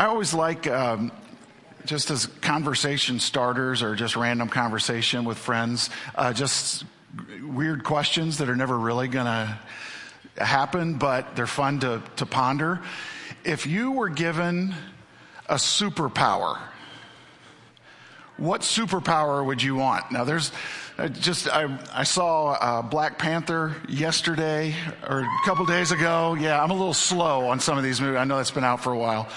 I always like, um, just as conversation starters or just random conversation with friends, uh, just weird questions that are never really going to happen, but they're fun to, to ponder. If you were given a superpower, what superpower would you want? Now, there's uh, just, I, I saw uh, Black Panther yesterday or a couple days ago. Yeah, I'm a little slow on some of these movies. I know that's been out for a while.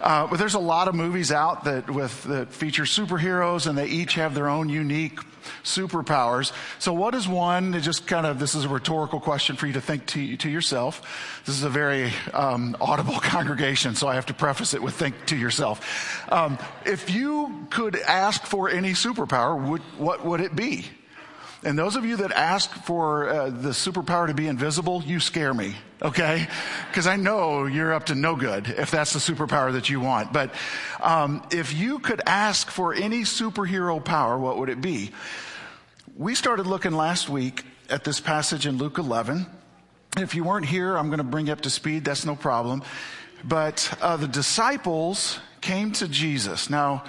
Uh, but there's a lot of movies out that with that feature superheroes, and they each have their own unique superpowers. So, what is one? Just kind of this is a rhetorical question for you to think to, to yourself. This is a very um, audible congregation, so I have to preface it with think to yourself. Um, if you could ask for any superpower, would, what would it be? And those of you that ask for uh, the superpower to be invisible, you scare me, okay? Because I know you're up to no good if that's the superpower that you want. But um, if you could ask for any superhero power, what would it be? We started looking last week at this passage in Luke 11. If you weren't here, I'm going to bring you up to speed. That's no problem. But uh, the disciples came to Jesus. Now,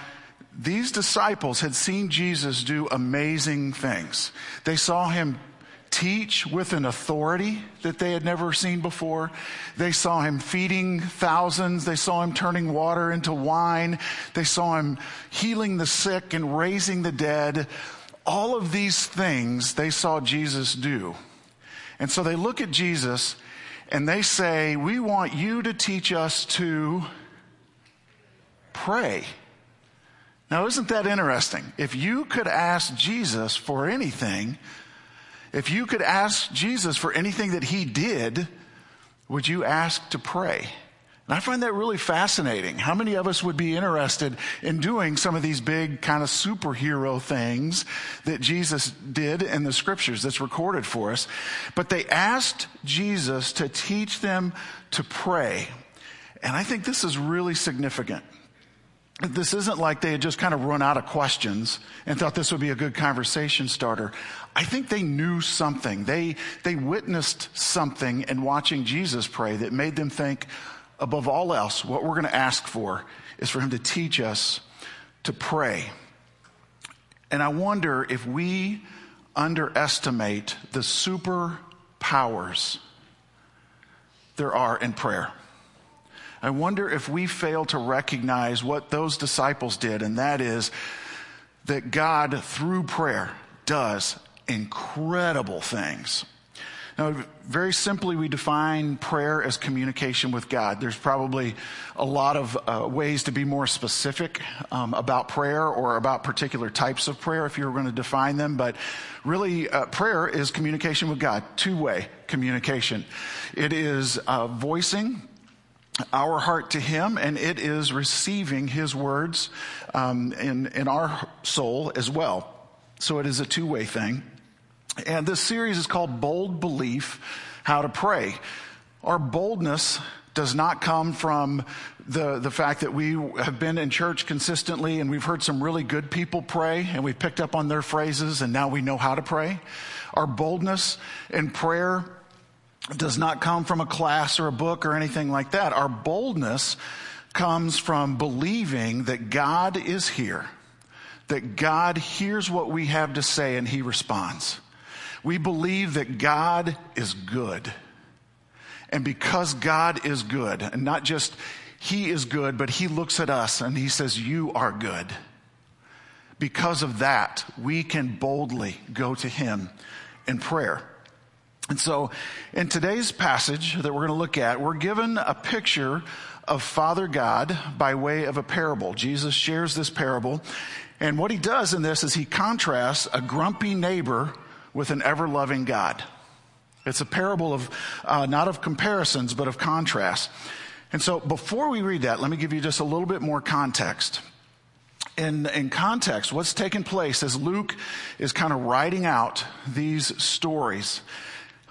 these disciples had seen Jesus do amazing things. They saw him teach with an authority that they had never seen before. They saw him feeding thousands. They saw him turning water into wine. They saw him healing the sick and raising the dead. All of these things they saw Jesus do. And so they look at Jesus and they say, We want you to teach us to pray. Now, isn't that interesting? If you could ask Jesus for anything, if you could ask Jesus for anything that he did, would you ask to pray? And I find that really fascinating. How many of us would be interested in doing some of these big kind of superhero things that Jesus did in the scriptures that's recorded for us? But they asked Jesus to teach them to pray. And I think this is really significant this isn't like they had just kind of run out of questions and thought this would be a good conversation starter. I think they knew something. They, they witnessed something in watching Jesus pray that made them think, above all else, what we're going to ask for is for him to teach us to pray. And I wonder if we underestimate the superpowers there are in prayer. I wonder if we fail to recognize what those disciples did, and that is that God, through prayer, does incredible things. Now, very simply, we define prayer as communication with God. There's probably a lot of uh, ways to be more specific um, about prayer or about particular types of prayer if you were going to define them, but really, uh, prayer is communication with God, two way communication. It is uh, voicing our heart to Him, and it is receiving His words um, in, in our soul as well. So it is a two way thing. And this series is called Bold Belief How to Pray. Our boldness does not come from the, the fact that we have been in church consistently and we've heard some really good people pray and we've picked up on their phrases and now we know how to pray. Our boldness in prayer does not come from a class or a book or anything like that. Our boldness comes from believing that God is here, that God hears what we have to say and he responds. We believe that God is good. And because God is good, and not just he is good, but he looks at us and he says, You are good. Because of that, we can boldly go to him in prayer. And so, in today's passage that we're going to look at, we're given a picture of Father God by way of a parable. Jesus shares this parable. And what he does in this is he contrasts a grumpy neighbor with an ever loving God. It's a parable of, uh, not of comparisons, but of contrast. And so, before we read that, let me give you just a little bit more context. In, in context, what's taking place as Luke is kind of writing out these stories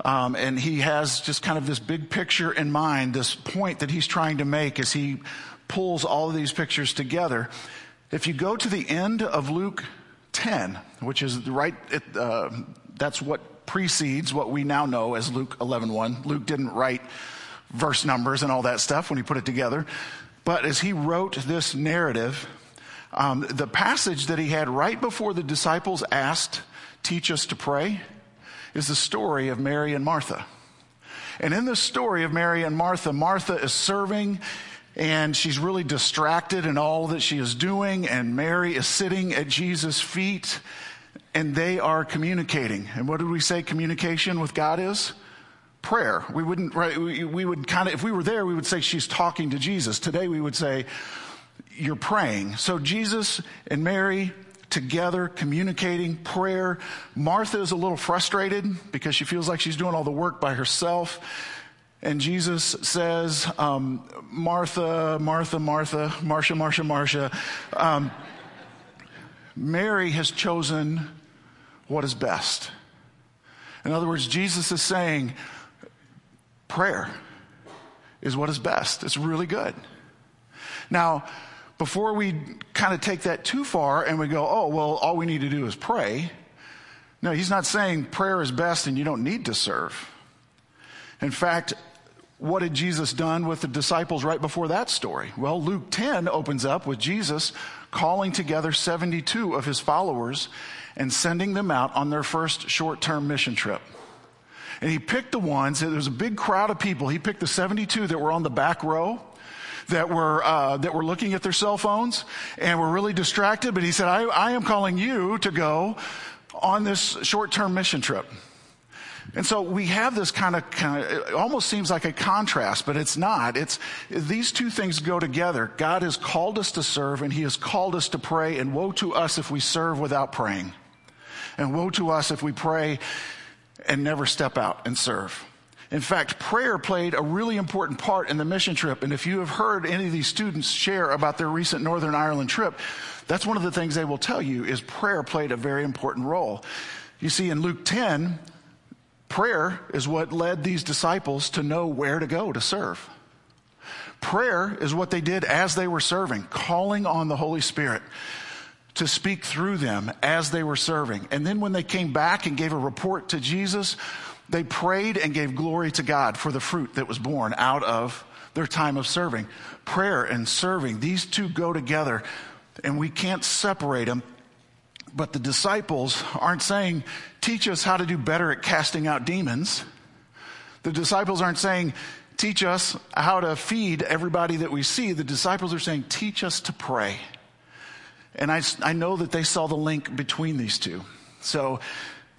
um, and he has just kind of this big picture in mind, this point that he's trying to make as he pulls all of these pictures together. If you go to the end of Luke 10, which is right, at, uh, that's what precedes what we now know as Luke 11.1. Luke didn't write verse numbers and all that stuff when he put it together. But as he wrote this narrative, um, the passage that he had right before the disciples asked, Teach us to pray, is the story of Mary and Martha. And in the story of Mary and Martha, Martha is serving and she's really distracted in all that she is doing, and Mary is sitting at Jesus' feet and they are communicating. And what did we say communication with God is? Prayer. We wouldn't, right, we, we would kind of, if we were there, we would say she's talking to Jesus. Today we would say, you're praying. So Jesus and Mary together communicating prayer. Martha is a little frustrated because she feels like she's doing all the work by herself. And Jesus says, um, Martha, Martha, Martha, Marcia, Marcia, Marcia. Um, Mary has chosen what is best. In other words, Jesus is saying, prayer is what is best. It's really good. Now, before we kind of take that too far and we go, oh, well, all we need to do is pray. No, he's not saying prayer is best and you don't need to serve. In fact, what had Jesus done with the disciples right before that story? Well, Luke 10 opens up with Jesus calling together 72 of his followers and sending them out on their first short term mission trip. And he picked the ones, there was a big crowd of people. He picked the 72 that were on the back row that were uh, that were looking at their cell phones and were really distracted. But he said, I, I am calling you to go on this short-term mission trip." And so we have this kind of, kind of, it almost seems like a contrast, but it's not. It's, these two things go together. God has called us to serve and he has called us to pray and woe to us if we serve without praying. And woe to us if we pray and never step out and serve. In fact, prayer played a really important part in the mission trip. And if you have heard any of these students share about their recent Northern Ireland trip, that's one of the things they will tell you is prayer played a very important role. You see, in Luke 10, prayer is what led these disciples to know where to go to serve. Prayer is what they did as they were serving, calling on the Holy Spirit to speak through them as they were serving. And then when they came back and gave a report to Jesus, they prayed and gave glory to God for the fruit that was borne out of their time of serving. Prayer and serving, these two go together, and we can't separate them. But the disciples aren't saying, teach us how to do better at casting out demons. The disciples aren't saying, teach us how to feed everybody that we see. The disciples are saying, teach us to pray. And I, I know that they saw the link between these two. So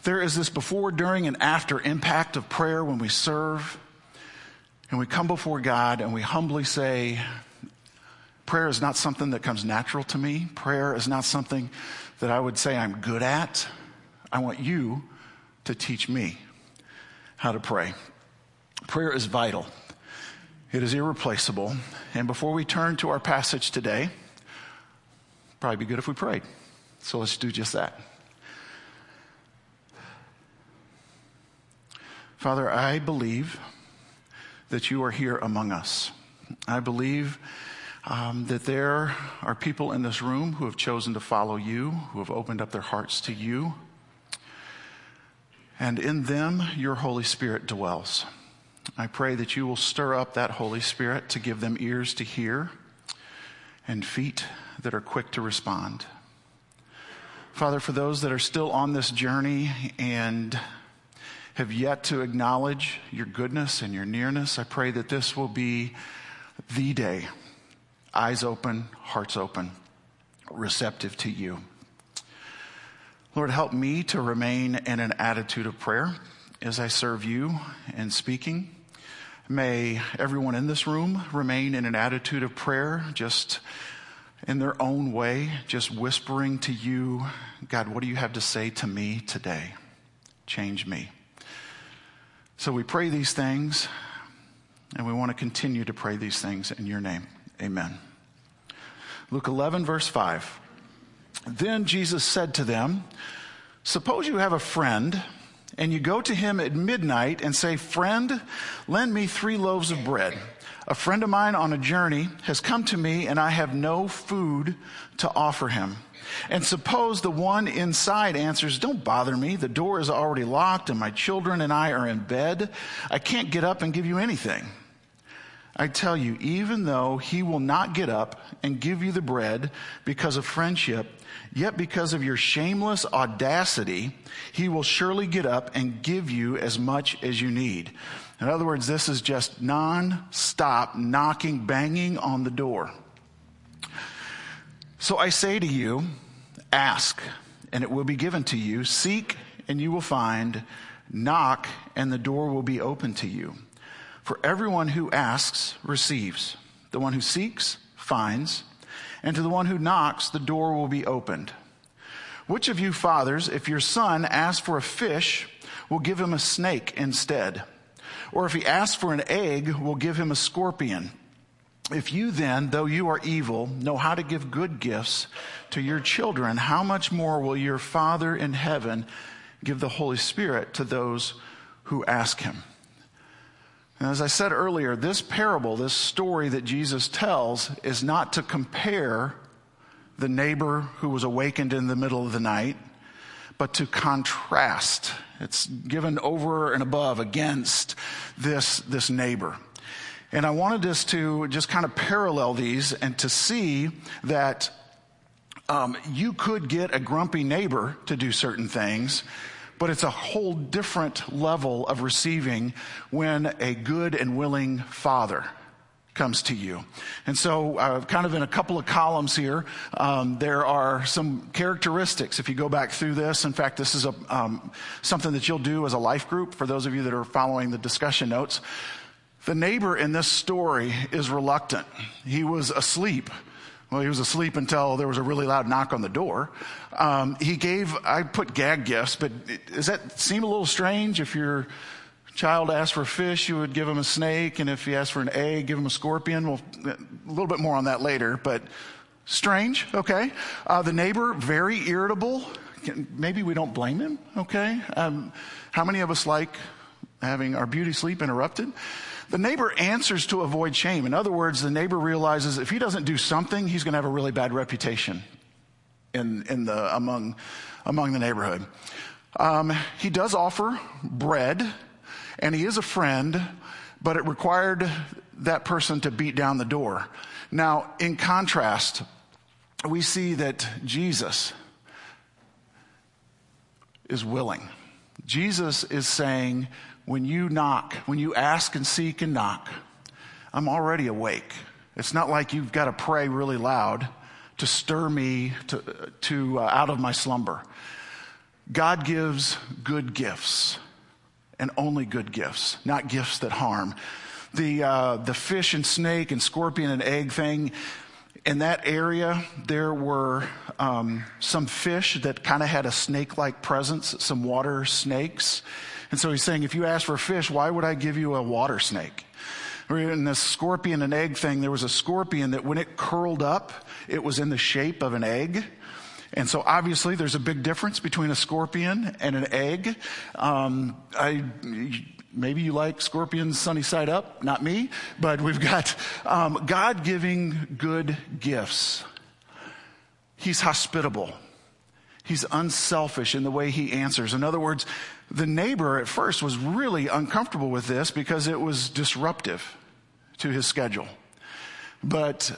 there is this before, during, and after impact of prayer when we serve and we come before God and we humbly say, Prayer is not something that comes natural to me. Prayer is not something that I would say I'm good at. I want you to teach me how to pray. Prayer is vital, it is irreplaceable. And before we turn to our passage today, probably be good if we prayed. So let's do just that. Father, I believe that you are here among us. I believe um, that there are people in this room who have chosen to follow you, who have opened up their hearts to you. And in them, your Holy Spirit dwells. I pray that you will stir up that Holy Spirit to give them ears to hear and feet that are quick to respond. Father, for those that are still on this journey and have yet to acknowledge your goodness and your nearness, I pray that this will be the day, eyes open, hearts open, receptive to you. Lord, help me to remain in an attitude of prayer as I serve you in speaking. May everyone in this room remain in an attitude of prayer, just in their own way, just whispering to you, God, what do you have to say to me today? Change me. So we pray these things, and we want to continue to pray these things in your name. Amen. Luke 11, verse 5. Then Jesus said to them, Suppose you have a friend, and you go to him at midnight and say, Friend, lend me three loaves of bread. A friend of mine on a journey has come to me, and I have no food to offer him. And suppose the one inside answers, Don't bother me. The door is already locked and my children and I are in bed. I can't get up and give you anything. I tell you, even though he will not get up and give you the bread because of friendship, yet because of your shameless audacity, he will surely get up and give you as much as you need. In other words, this is just non-stop knocking, banging on the door. So I say to you, ask and it will be given to you. Seek and you will find. Knock and the door will be open to you. For everyone who asks receives. The one who seeks finds. And to the one who knocks, the door will be opened. Which of you fathers, if your son asks for a fish, will give him a snake instead? Or if he asks for an egg, will give him a scorpion? If you then, though you are evil, know how to give good gifts to your children, how much more will your Father in heaven give the Holy Spirit to those who ask him? And as I said earlier, this parable, this story that Jesus tells, is not to compare the neighbor who was awakened in the middle of the night, but to contrast. It's given over and above against this, this neighbor. And I wanted us to just kind of parallel these and to see that um, you could get a grumpy neighbor to do certain things, but it's a whole different level of receiving when a good and willing father comes to you. And so, uh, kind of in a couple of columns here, um, there are some characteristics. If you go back through this, in fact, this is a, um, something that you'll do as a life group for those of you that are following the discussion notes. The neighbor in this story is reluctant. He was asleep well, he was asleep until there was a really loud knock on the door. Um, he gave, I put gag gifts, but does that seem a little strange? If your child asked for fish, you would give him a snake, and if he asked for an egg, give him a scorpion. Well, a little bit more on that later, but strange, okay? Uh, the neighbor, very irritable. Maybe we don't blame him, okay? Um, how many of us like having our beauty sleep interrupted? The neighbor answers to avoid shame. In other words, the neighbor realizes if he doesn't do something, he's going to have a really bad reputation in, in the, among, among the neighborhood. Um, he does offer bread, and he is a friend, but it required that person to beat down the door. Now, in contrast, we see that Jesus is willing. Jesus is saying, when you knock, when you ask and seek and knock, I'm already awake. It's not like you've got to pray really loud to stir me to, to uh, out of my slumber. God gives good gifts and only good gifts, not gifts that harm. The, uh, the fish and snake and scorpion and egg thing, in that area, there were um, some fish that kind of had a snake like presence, some water snakes. And so he's saying, if you ask for a fish, why would I give you a water snake? In the scorpion and egg thing, there was a scorpion that when it curled up, it was in the shape of an egg. And so obviously there's a big difference between a scorpion and an egg. Um, I, maybe you like scorpions sunny side up, not me, but we've got um, God giving good gifts. He's hospitable. He's unselfish in the way he answers. In other words, the neighbor at first was really uncomfortable with this because it was disruptive to his schedule. But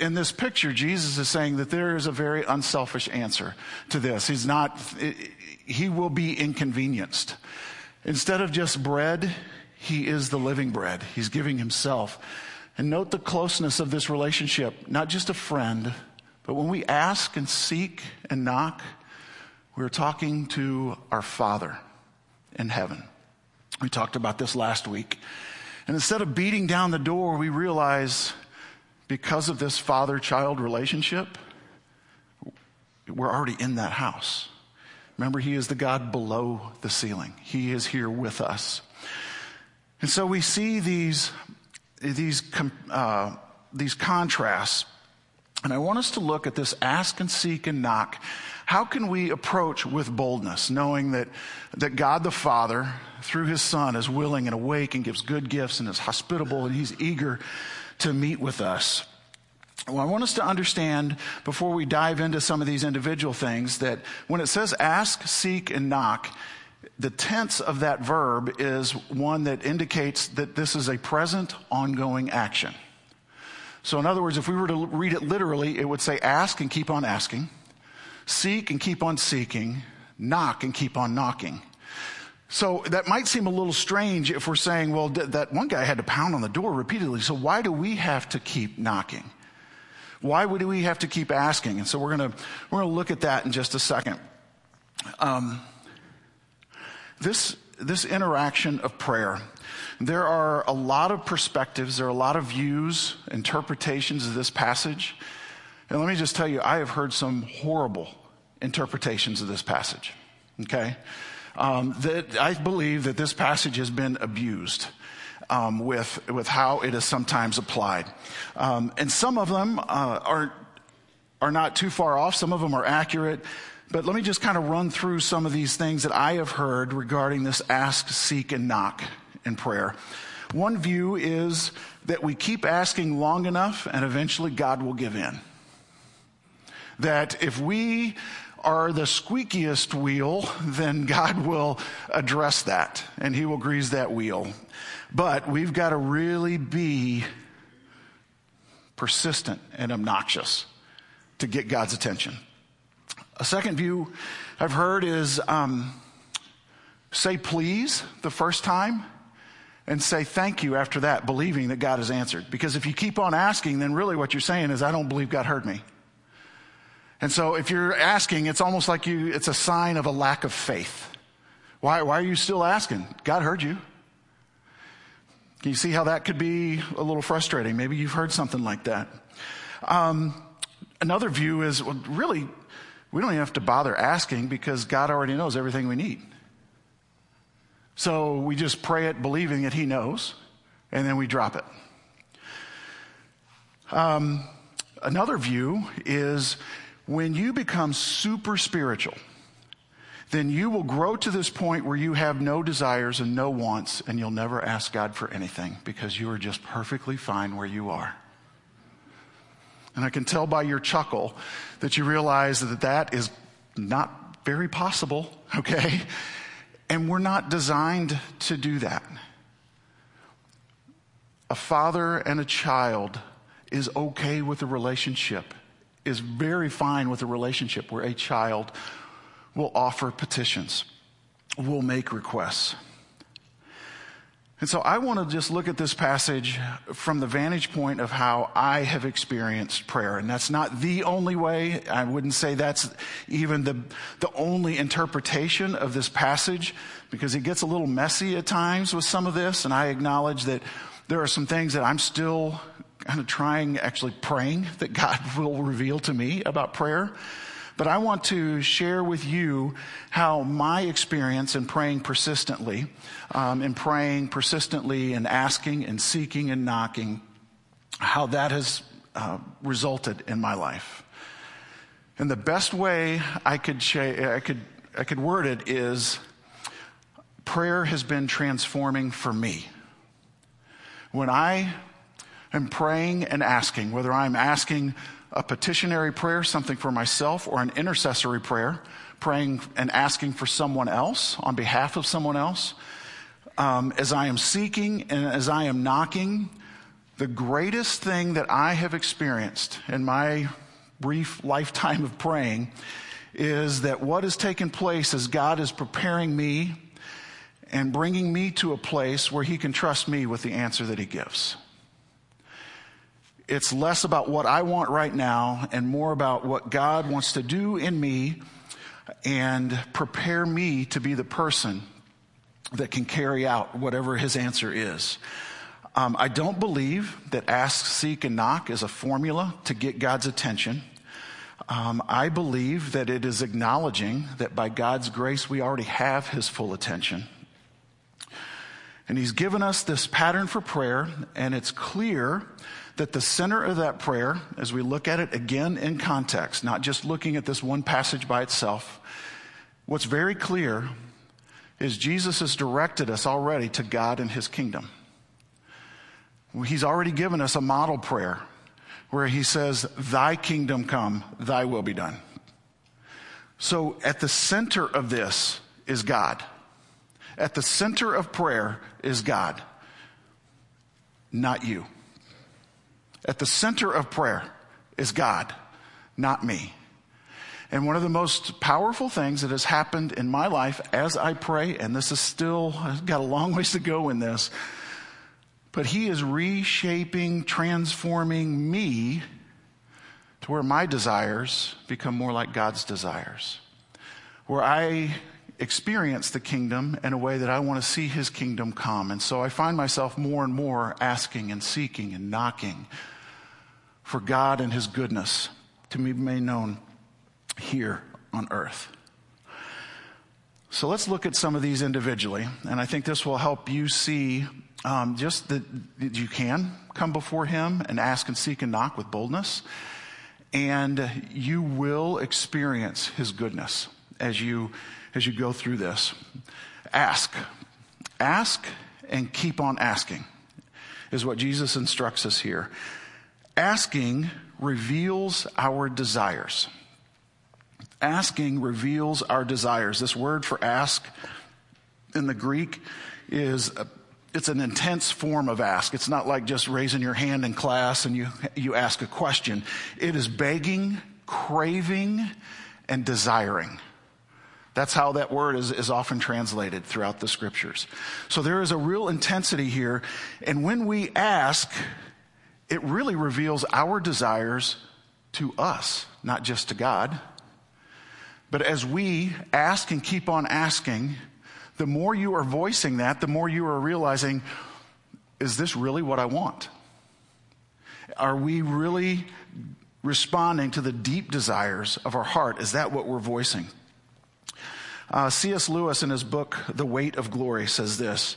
in this picture, Jesus is saying that there is a very unselfish answer to this. He's not, he will be inconvenienced. Instead of just bread, he is the living bread. He's giving himself. And note the closeness of this relationship, not just a friend, but when we ask and seek and knock, we're talking to our Father in heaven. We talked about this last week. And instead of beating down the door, we realize because of this father child relationship, we're already in that house. Remember, He is the God below the ceiling, He is here with us. And so we see these, these, uh, these contrasts and I want us to look at this ask and seek and knock. How can we approach with boldness, knowing that, that God the Father, through his Son, is willing and awake and gives good gifts and is hospitable and he's eager to meet with us? Well, I want us to understand before we dive into some of these individual things that when it says ask, seek, and knock, the tense of that verb is one that indicates that this is a present, ongoing action. So, in other words, if we were to read it literally, it would say ask and keep on asking, seek and keep on seeking, knock and keep on knocking. So that might seem a little strange if we're saying, well, that one guy had to pound on the door repeatedly. So why do we have to keep knocking? Why would we have to keep asking? And so we're going to, we're to look at that in just a second. Um, this, this interaction of prayer, there are a lot of perspectives, there are a lot of views, interpretations of this passage. And let me just tell you, I have heard some horrible interpretations of this passage. Okay? Um, that I believe that this passage has been abused. Um, with with how it is sometimes applied, um, and some of them uh, are are not too far off. Some of them are accurate, but let me just kind of run through some of these things that I have heard regarding this ask, seek, and knock in prayer. One view is that we keep asking long enough, and eventually God will give in. That if we are the squeakiest wheel, then God will address that and He will grease that wheel. But we've got to really be persistent and obnoxious to get God's attention. A second view I've heard is um, say please the first time and say thank you after that, believing that God has answered. Because if you keep on asking, then really what you're saying is, I don't believe God heard me. And so if you're asking, it's almost like you, it's a sign of a lack of faith. Why, why are you still asking? God heard you. Can you see how that could be a little frustrating? Maybe you've heard something like that. Um, another view is well, really, we don't even have to bother asking because God already knows everything we need. So we just pray it believing that He knows, and then we drop it. Um, another view is when you become super spiritual, then you will grow to this point where you have no desires and no wants, and you'll never ask God for anything because you are just perfectly fine where you are. And I can tell by your chuckle that you realize that that is not very possible, okay? And we're not designed to do that. A father and a child is okay with a relationship is very fine with a relationship where a child will offer petitions, will make requests. And so I want to just look at this passage from the vantage point of how I have experienced prayer. And that's not the only way. I wouldn't say that's even the, the only interpretation of this passage because it gets a little messy at times with some of this. And I acknowledge that there are some things that I'm still kind of trying, actually praying that God will reveal to me about prayer. But I want to share with you how my experience in praying persistently, um, in praying persistently and asking and seeking and knocking, how that has uh, resulted in my life. And the best way I could, I could, I could word it is prayer has been transforming for me. When I am praying and asking, whether I'm asking a petitionary prayer, something for myself, or an intercessory prayer, praying and asking for someone else on behalf of someone else, um, as I am seeking and as I am knocking, the greatest thing that I have experienced in my brief lifetime of praying is that what has taken place is God is preparing me and bringing me to a place where He can trust me with the answer that He gives. It's less about what I want right now and more about what God wants to do in me and prepare me to be the person that can carry out whatever his answer is. Um, I don't believe that ask, seek, and knock is a formula to get God's attention. Um, I believe that it is acknowledging that by God's grace we already have his full attention. And he's given us this pattern for prayer, and it's clear that the center of that prayer, as we look at it again in context, not just looking at this one passage by itself, what's very clear is Jesus has directed us already to God and his kingdom. He's already given us a model prayer where he says, Thy kingdom come, thy will be done. So at the center of this is God. At the center of prayer is God, not you. At the center of prayer is God, not me. And one of the most powerful things that has happened in my life as I pray, and this is still I've got a long ways to go in this, but He is reshaping, transforming me to where my desires become more like God's desires, where I experience the kingdom in a way that I want to see His kingdom come. And so I find myself more and more asking and seeking and knocking for God and His goodness to be made known here on earth. So let's look at some of these individually, and I think this will help you see um, just that, you can come before Him and ask and seek and knock with boldness, and you will experience His goodness as you as you go through this. Ask, ask, and keep on asking is what Jesus instructs us here. Asking reveals our desires. Asking reveals our desires. This word for ask in the Greek is a, it's an intense form of ask. It's not like just raising your hand in class and you, you ask a question. It is begging, craving, and desiring. That's how that word is, is often translated throughout the scriptures. So there is a real intensity here. And when we ask, it really reveals our desires to us, not just to God. But as we ask and keep on asking, the more you are voicing that, the more you are realizing, is this really what I want? Are we really responding to the deep desires of our heart? Is that what we're voicing? Uh, C.S. Lewis, in his book, The Weight of Glory, says this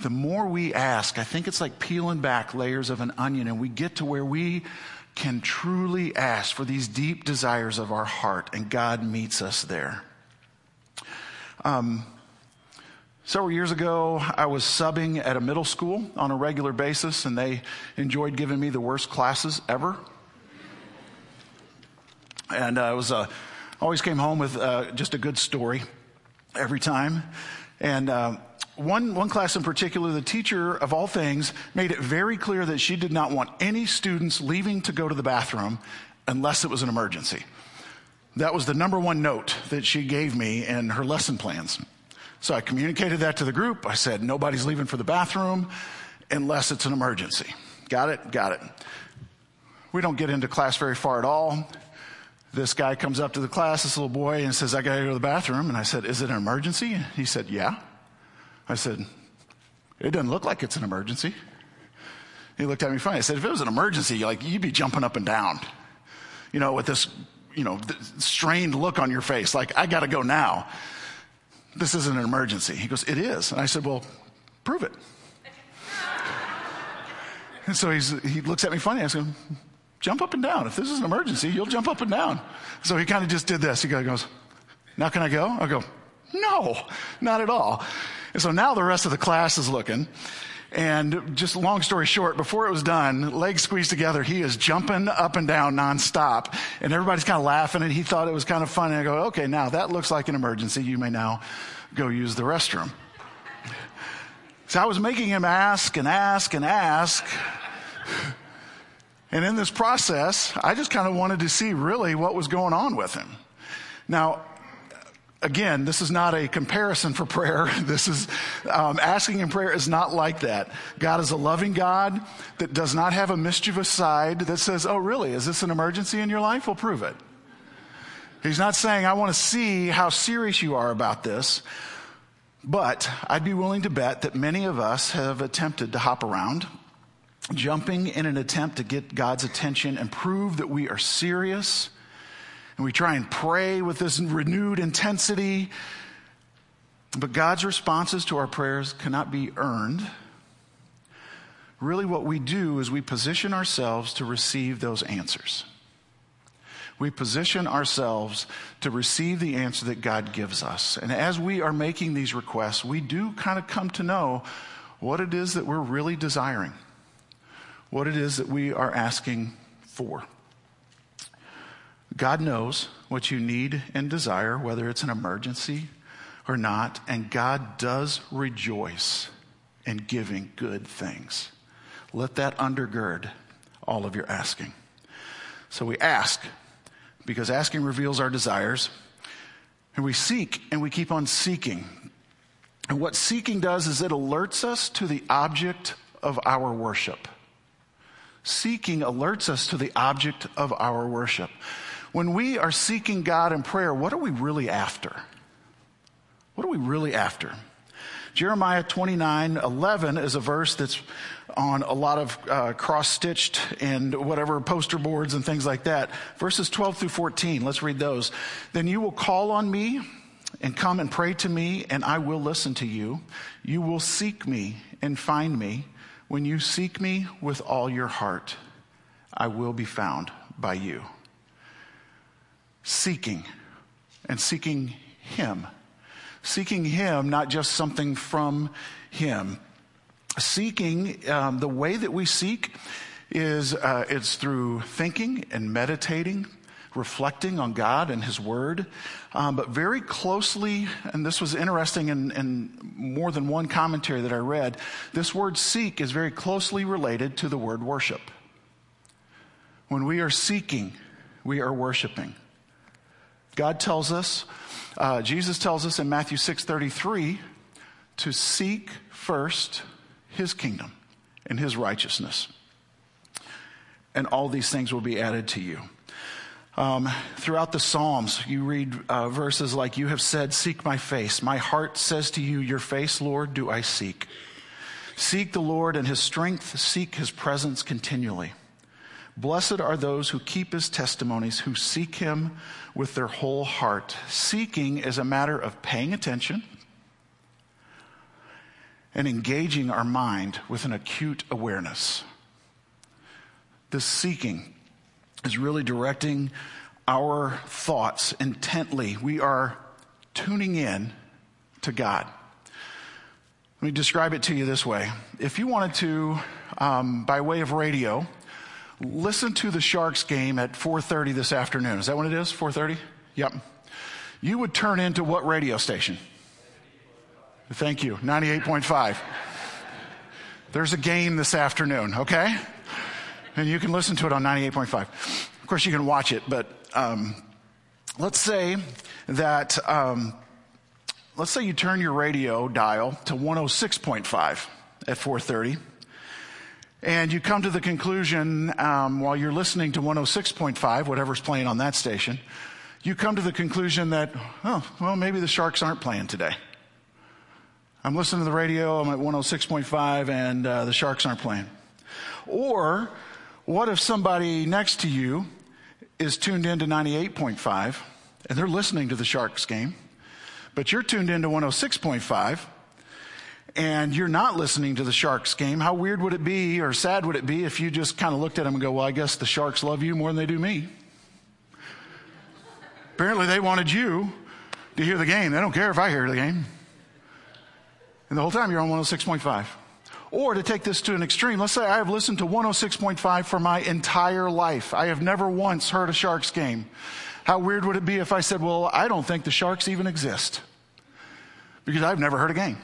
the more we ask, I think it's like peeling back layers of an onion, and we get to where we can truly ask for these deep desires of our heart, and God meets us there. Um, several years ago, I was subbing at a middle school on a regular basis, and they enjoyed giving me the worst classes ever. And uh, it was a, always came home with uh, just a good story every time. And uh, one, one class in particular, the teacher of all things made it very clear that she did not want any students leaving to go to the bathroom unless it was an emergency. That was the number one note that she gave me in her lesson plans. So I communicated that to the group. I said, nobody's leaving for the bathroom unless it's an emergency. Got it? Got it. We don't get into class very far at all. This guy comes up to the class, this little boy, and says, I gotta go to the bathroom. And I said, Is it an emergency? He said, Yeah. I said, It doesn't look like it's an emergency. He looked at me funny. I said, If it was an emergency, like you'd be jumping up and down, you know, with this, you know, strained look on your face, like, I got to go now. This isn't an emergency. He goes, It is. And I said, Well, prove it. and so he's, he looks at me funny. I said, Jump up and down. If this is an emergency, you'll jump up and down. So he kind of just did this. He goes, Now can I go? I go, No, not at all. And so now the rest of the class is looking. And just long story short, before it was done, legs squeezed together, he is jumping up and down nonstop. And everybody's kind of laughing and he thought it was kind of funny. I go, okay, now that looks like an emergency. You may now go use the restroom. So I was making him ask and ask and ask. And in this process, I just kind of wanted to see really what was going on with him. Now, again, this is not a comparison for prayer. This is um, asking in prayer is not like that. God is a loving God that does not have a mischievous side that says, "Oh, really? Is this an emergency in your life? We'll prove it." He's not saying, "I want to see how serious you are about this." But I'd be willing to bet that many of us have attempted to hop around, jumping in an attempt to get God's attention and prove that we are serious and we try and pray with this renewed intensity. But God's responses to our prayers cannot be earned, really what we do is we position ourselves to receive those answers. We position ourselves to receive the answer that God gives us. And as we are making these requests, we do kind of come to know what it is that we're really desiring, what it is that we are asking for. God knows what you need and desire, whether it's an emergency or not, and God does rejoice in giving good things. Let that undergird all of your asking. So we ask because asking reveals our desires, and we seek and we keep on seeking. And what seeking does is it alerts us to the object of our worship. Seeking alerts us to the object of our worship. When we are seeking God in prayer, what are we really after? What are we really after? Jeremiah 29 11 is a verse that's on a lot of uh, cross stitched and whatever poster boards and things like that. Verses 12 through 14, let's read those. Then you will call on me and come and pray to me, and I will listen to you. You will seek me and find me. When you seek me with all your heart, I will be found by you. Seeking and seeking Him seeking Him, not just something from Him. Seeking, um, the way that we seek is uh, it's through thinking and meditating, reflecting on God and His Word, um, but very closely, and this was interesting in, in more than one commentary that I read, this word seek is very closely related to the word worship. When we are seeking, we are worshiping. God tells us uh, Jesus tells us in Matthew 6:33 to seek first his kingdom and his righteousness. And all these things will be added to you. Um, throughout the Psalms, you read uh, verses like, You have said, Seek my face. My heart says to you, Your face, Lord, do I seek. Seek the Lord and his strength, seek his presence continually. Blessed are those who keep his testimonies, who seek him with their whole heart. Seeking is a matter of paying attention and engaging our mind with an acute awareness. This seeking is really directing our thoughts intently. We are tuning in to God. Let me describe it to you this way. If you wanted to, um, by way of radio, listen to the Sharks game at 4:30 this afternoon. Is that when it is? 4:30? Yep. You would turn into what radio station? Thank you. 98.5. There's a game this afternoon, okay? And you can listen to it on 98.5. Of course, you can watch it, but um, let's say that um, let's say you turn your radio dial to 106.5 at 4:30 and you come to the conclusion um, while you're listening to 106.5, whatever's playing on that station, you come to the conclusion that, oh, well, maybe the Sharks aren't playing today. I'm listening to the radio, I'm at 106.5, and uh, the Sharks aren't playing. Or, what if somebody next to you is tuned in to 98.5 and they're listening to the Sharks game, but you're tuned in to 106.5 and you're not listening to the Sharks game, how weird would it be or sad would it be if you just kind of looked at them and go, well, I guess the Sharks love you more than they do me? Apparently, they wanted you to hear the game. They don't care if I hear the game. And the whole time you're on 106.5. Or to take this to an extreme, let's say I have listened to 106.5 for my entire life. I have never once heard a Sharks game. How weird would it be if I said, well, I don't think the Sharks even exist? Because I've never heard a game.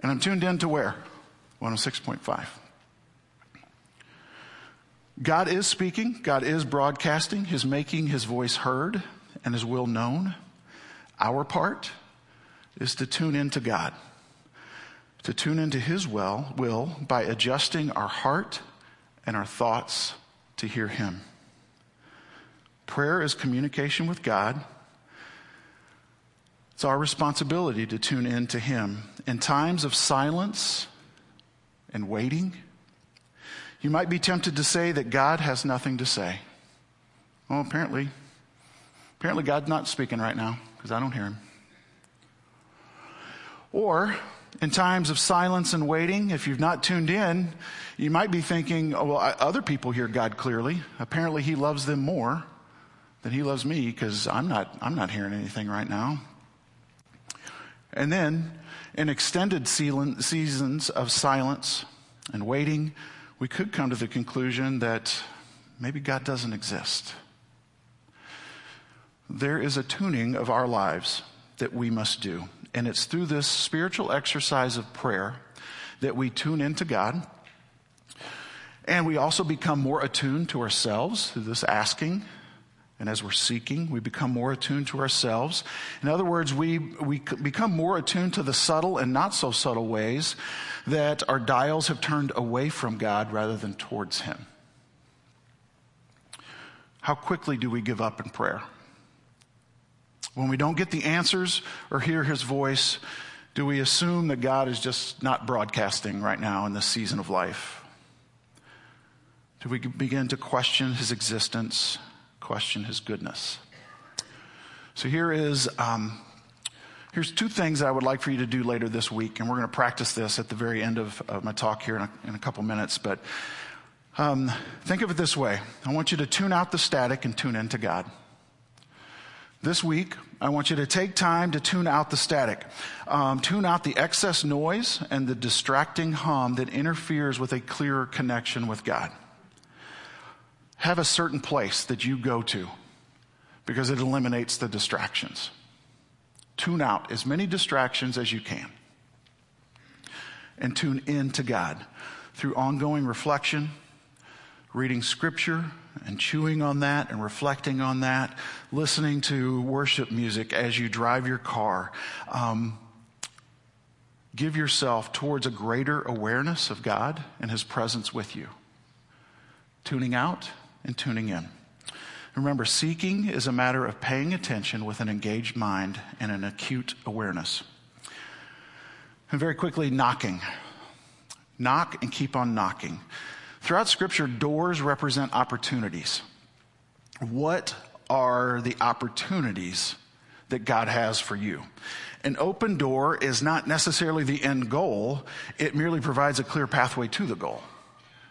And I'm tuned in to where? 106.5. God is speaking, God is broadcasting, He's making His voice heard and His will known. Our part is to tune into God, to tune into His will, will by adjusting our heart and our thoughts to hear Him. Prayer is communication with God it's our responsibility to tune in to Him. In times of silence and waiting, you might be tempted to say that God has nothing to say. Well, apparently, apparently God's not speaking right now because I don't hear Him. Or in times of silence and waiting, if you've not tuned in, you might be thinking, oh, well, other people hear God clearly. Apparently, He loves them more than He loves me because I'm not, I'm not hearing anything right now. And then, in extended seasons of silence and waiting, we could come to the conclusion that maybe God doesn't exist. There is a tuning of our lives that we must do. And it's through this spiritual exercise of prayer that we tune into God. And we also become more attuned to ourselves through this asking. And as we're seeking, we become more attuned to ourselves. In other words, we, we become more attuned to the subtle and not so subtle ways that our dials have turned away from God rather than towards Him. How quickly do we give up in prayer? When we don't get the answers or hear his voice, do we assume that God is just not broadcasting right now in this season of life? Do we begin to question his existence, question his goodness? So here is um, here's two things I would like for you to do later this week, and we're going to practice this at the very end of, of my talk here in a, in a couple minutes. But um, think of it this way: I want you to tune out the static and tune into God. This week, I want you to take time to tune out the static, um, tune out the excess noise and the distracting hum that interferes with a clearer connection with God. Have a certain place that you go to because it eliminates the distractions. Tune out as many distractions as you can and tune in to God through ongoing reflection, reading scripture, and chewing on that and reflecting on that, listening to worship music as you drive your car. Um, give yourself towards a greater awareness of God and His presence with you. Tuning out and tuning in. Remember, seeking is a matter of paying attention with an engaged mind and an acute awareness. And very quickly, knocking. Knock and keep on knocking. Throughout Scripture, doors represent opportunities. What are the opportunities that God has for you? An open door is not necessarily the end goal, it merely provides a clear pathway to the goal.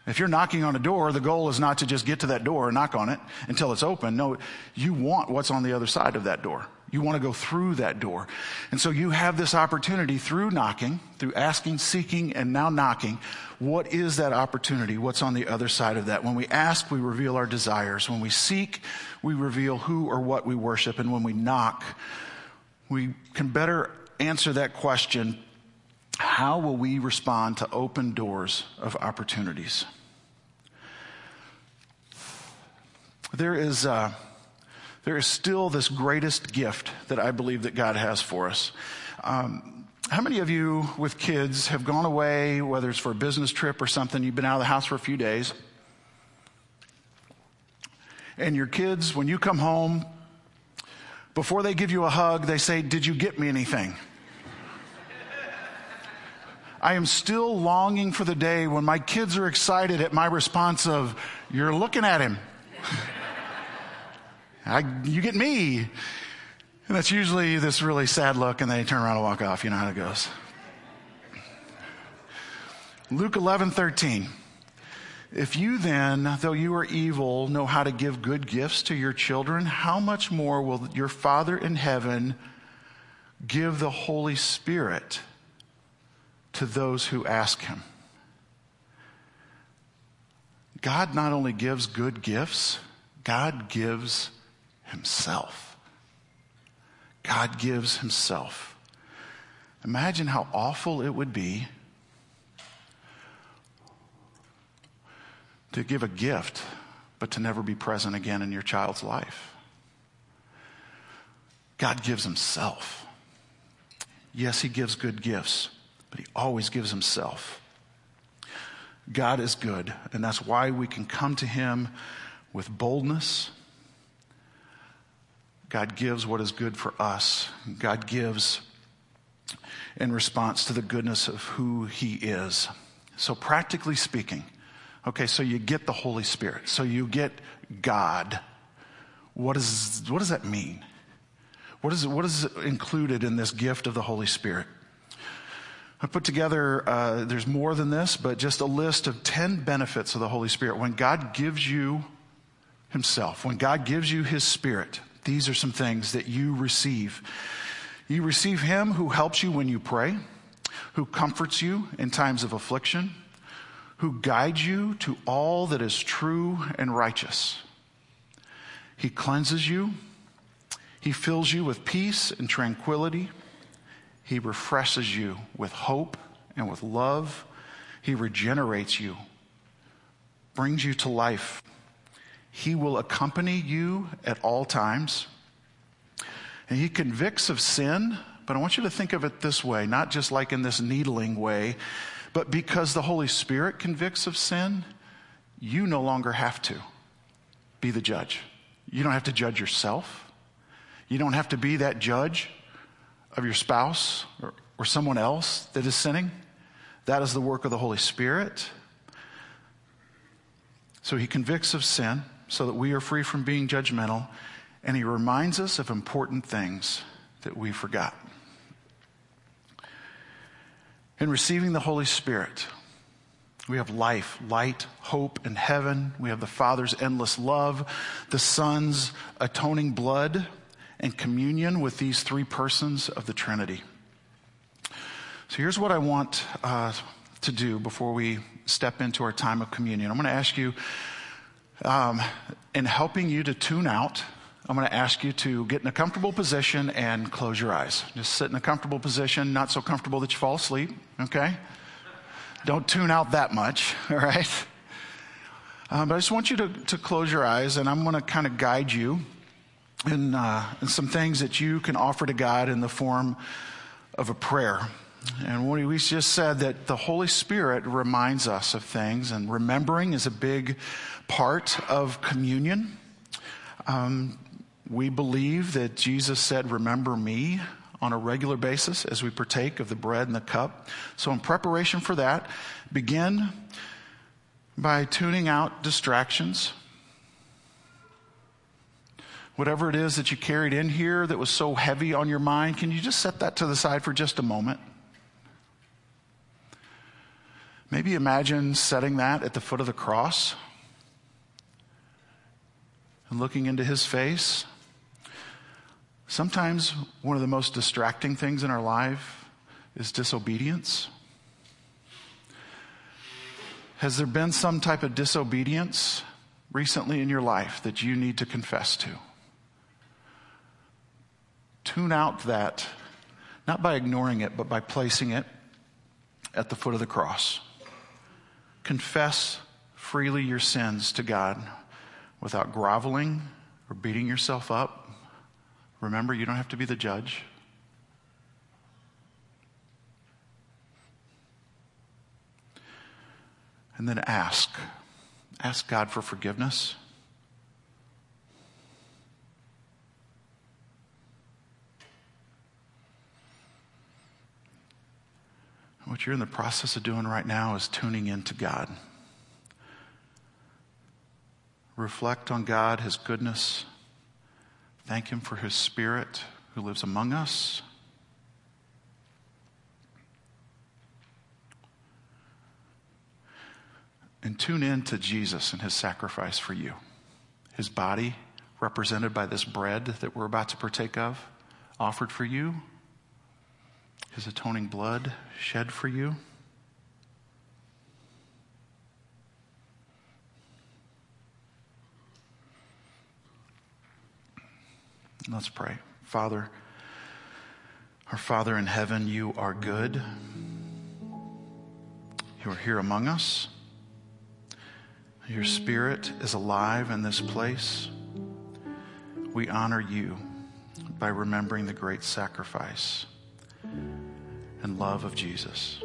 If you're knocking on a door, the goal is not to just get to that door and knock on it until it's open. No, you want what's on the other side of that door. You want to go through that door. And so you have this opportunity through knocking, through asking, seeking, and now knocking. What is that opportunity? What's on the other side of that? When we ask, we reveal our desires. When we seek, we reveal who or what we worship. And when we knock, we can better answer that question how will we respond to open doors of opportunities? There is. Uh, there is still this greatest gift that I believe that God has for us. Um, how many of you with kids have gone away, whether it's for a business trip or something, you've been out of the house for a few days? And your kids, when you come home, before they give you a hug, they say, Did you get me anything? I am still longing for the day when my kids are excited at my response of, You're looking at him. I, you get me. And that's usually this really sad look, and then they turn around and walk off. You know how it goes. Luke 11, 13. If you then, though you are evil, know how to give good gifts to your children, how much more will your Father in heaven give the Holy Spirit to those who ask him? God not only gives good gifts, God gives Himself. God gives Himself. Imagine how awful it would be to give a gift, but to never be present again in your child's life. God gives Himself. Yes, He gives good gifts, but He always gives Himself. God is good, and that's why we can come to Him with boldness God gives what is good for us. God gives in response to the goodness of who He is. So, practically speaking, okay, so you get the Holy Spirit, so you get God. What, is, what does that mean? What is, what is included in this gift of the Holy Spirit? I put together, uh, there's more than this, but just a list of 10 benefits of the Holy Spirit. When God gives you Himself, when God gives you His Spirit, these are some things that you receive. You receive Him who helps you when you pray, who comforts you in times of affliction, who guides you to all that is true and righteous. He cleanses you, He fills you with peace and tranquility. He refreshes you with hope and with love. He regenerates you, brings you to life. He will accompany you at all times. And He convicts of sin, but I want you to think of it this way not just like in this needling way, but because the Holy Spirit convicts of sin, you no longer have to be the judge. You don't have to judge yourself. You don't have to be that judge of your spouse or, or someone else that is sinning. That is the work of the Holy Spirit. So he convicts of sin so that we are free from being judgmental, and he reminds us of important things that we forgot. In receiving the Holy Spirit, we have life, light, hope, and heaven. We have the Father's endless love, the Son's atoning blood, and communion with these three persons of the Trinity. So here's what I want uh, to do before we step into our time of communion. I'm going to ask you, um, in helping you to tune out, I'm going to ask you to get in a comfortable position and close your eyes. Just sit in a comfortable position, not so comfortable that you fall asleep, okay? Don't tune out that much, all right? Um, but I just want you to, to close your eyes, and I'm going to kind of guide you in, uh, and some things that you can offer to God in the form of a prayer. And what we just said that the Holy Spirit reminds us of things, and remembering is a big part of communion. Um, we believe that Jesus said, Remember me on a regular basis as we partake of the bread and the cup. So, in preparation for that, begin by tuning out distractions whatever it is that you carried in here that was so heavy on your mind, can you just set that to the side for just a moment? Maybe imagine setting that at the foot of the cross and looking into his face. Sometimes one of the most distracting things in our life is disobedience. Has there been some type of disobedience recently in your life that you need to confess to? tune out that, not by ignoring it, but by placing it at the foot of the cross. Confess freely your sins to God without groveling or beating yourself up. Remember, you don't have to be the judge. And then ask. Ask God for forgiveness. What you're in the process of doing right now is tuning into God. Reflect on God, His goodness. Thank Him for His Spirit who lives among us. And tune in to Jesus and His sacrifice for you. His body, represented by this bread that we're about to partake of, offered for you his atoning blood shed for you. Let's pray. Father, our Father in heaven, you are good. You are here among us. Your Spirit is alive in this place. We honor you by remembering the great sacrifice and love of Jesus.